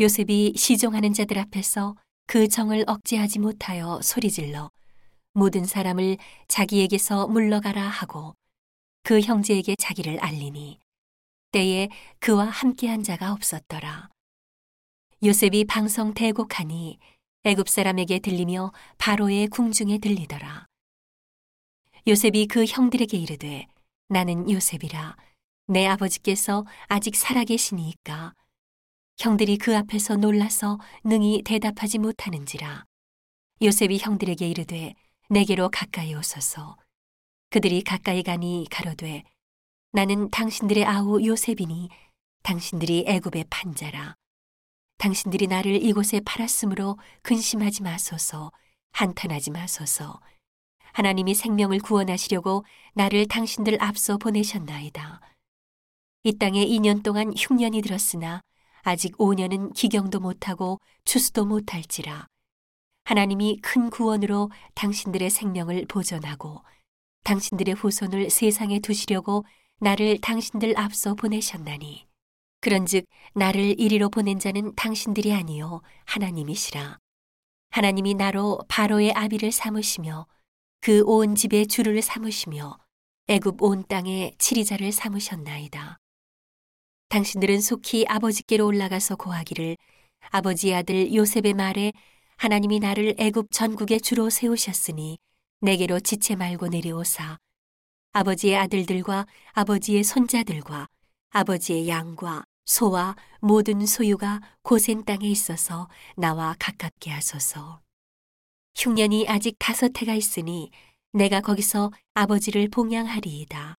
요셉이 시종하는 자들 앞에서 그 정을 억제하지 못하여 소리질러 모든 사람을 자기에게서 물러가라 하고 그 형제에게 자기를 알리니 때에 그와 함께한 자가 없었더라. 요셉이 방성 대곡하니 애굽 사람에게 들리며 바로의 궁중에 들리더라. 요셉이 그 형들에게 이르되 나는 요셉이라 내 아버지께서 아직 살아계시니까 형들이 그 앞에서 놀라서 능히 대답하지 못하는지라. 요셉이 형들에게 이르되 내게로 가까이 오소서. 그들이 가까이 가니 가로되 나는 당신들의 아우 요셉이니 당신들이 애굽의 판자라. 당신들이 나를 이곳에 팔았으므로 근심하지 마소서 한탄하지 마소서. 하나님이 생명을 구원하시려고 나를 당신들 앞서 보내셨나이다. 이 땅에 2년 동안 흉년이 들었으나 아직 5년은 기경도 못하고 추수도 못할지라. 하나님이 큰 구원으로 당신들의 생명을 보존하고 당신들의 후손을 세상에 두시려고 나를 당신들 앞서 보내셨나니. 그런즉 나를 이리로 보낸 자는 당신들이 아니요 하나님이시라. 하나님이 나로 바로의 아비를 삼으시며 그 온 집의 주를 삼으시며 애굽 온 땅에 치리자를 삼으셨나이다. 당신들은 속히 아버지께로 올라가서 고하기를 아버지의 아들 요셉의 말에 하나님이 나를 애굽 전국에 주로 세우셨으니 내게로 지체 말고 내려오사 아버지의 아들들과 아버지의 손자들과 아버지의 양과 소와 모든 소유가 고센 땅에 있어서 나와 가깝게 하소서. 흉년이 아직 다섯 해가 있으니 내가 거기서 아버지를 봉양하리이다.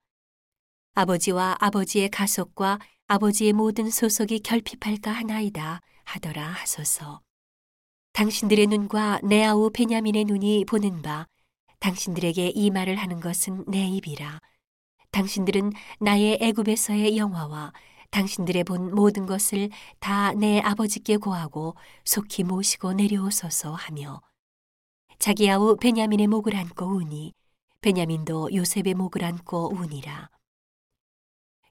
아버지와 아버지의 가속과 아버지의 모든 소속이 결핍할까 하나이다 하더라 하소서. 당신들의 눈과 내 아우 베냐민의 눈이 보는 바 당신들에게 이 말을 하는 것은 내 입이라. 당신들은 나의 애굽에서의 영화와 당신들의 본 모든 것을 다 내 아버지께 고하고 속히 모시고 내려오소서 하며 자기 아우 베냐민의 목을 안고 우니 베냐민도 요셉의 목을 안고 우니라.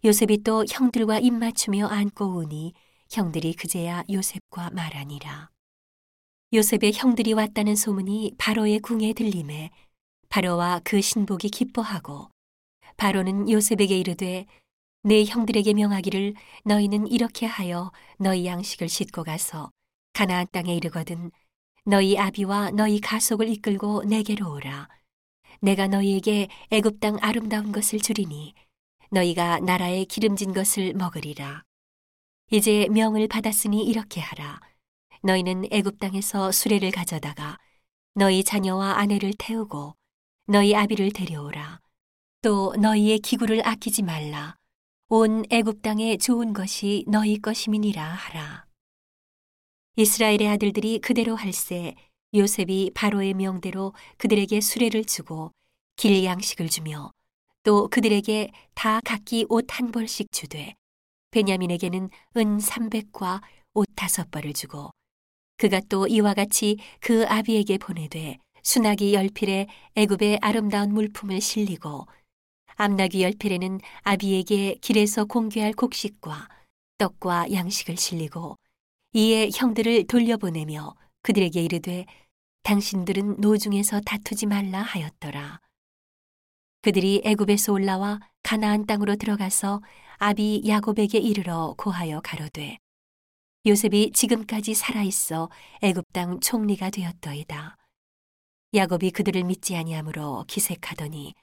요셉이 또 형들과 입맞추며 안고 우니 형들이 그제야 요셉과 말하니라. 요셉의 형들이 왔다는 소문이 바로의 궁에 들림에 바로와 그 신복이 기뻐하고 바로는 요셉에게 이르되 내 형들에게 명하기를 너희는 이렇게 하여 너희 양식을 싣고 가서 가나안 땅에 이르거든 너희 아비와 너희 가속을 이끌고 내게로 오라 내가 너희에게 애굽 땅 아름다운 것을 주리니 너희가 나라에 기름진 것을 먹으리라. 이제 명을 받았으니 이렇게 하라. 너희는 애굽 땅에서 수레를 가져다가 너희 자녀와 아내를 태우고 너희 아비를 데려오라. 또 너희의 기구를 아끼지 말라. 온 애굽 땅에 좋은 것이 너희 것임이니라 하라. 이스라엘의 아들들이 그대로 할세 요셉이 바로의 명대로 그들에게 수레를 주고 길 양식을 주며 또 그들에게 다 각기 옷 한 벌씩 주되 베냐민에게는 은 삼백과 옷 다섯 벌을 주고 그가 또 이와 같이 그 아비에게 보내되 수나기 열필에 애굽의 아름다운 물품을 실리고 암나귀 열필에는 아비에게 길에서 공개할 곡식과 떡과 양식을 실리고 이에 형들을 돌려보내며 그들에게 이르되 당신들은 노중에서 다투지 말라 하였더라. 그들이 애굽에서 올라와 가나안 땅으로 들어가서 아비 야곱에게 이르러 고하여 가로되 요셉이 지금까지 살아 있어 애굽 땅 총리가 되었더이다. 야곱이 그들을 믿지 아니하므로 기색하더니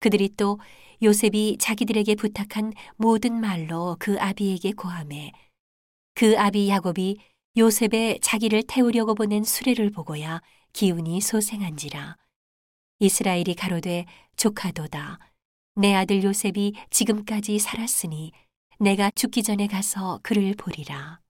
그들이 또 요셉이 자기들에게 부탁한 모든 말로 그 아비에게 고함해 그 아비 야곱이 요셉의 자기를 태우려고 보낸 수레를 보고야 기운이 소생한지라 이스라엘이 가로되 조카도다. 내 아들 요셉이 지금까지 살았으니 내가 죽기 전에 가서 그를 보리라.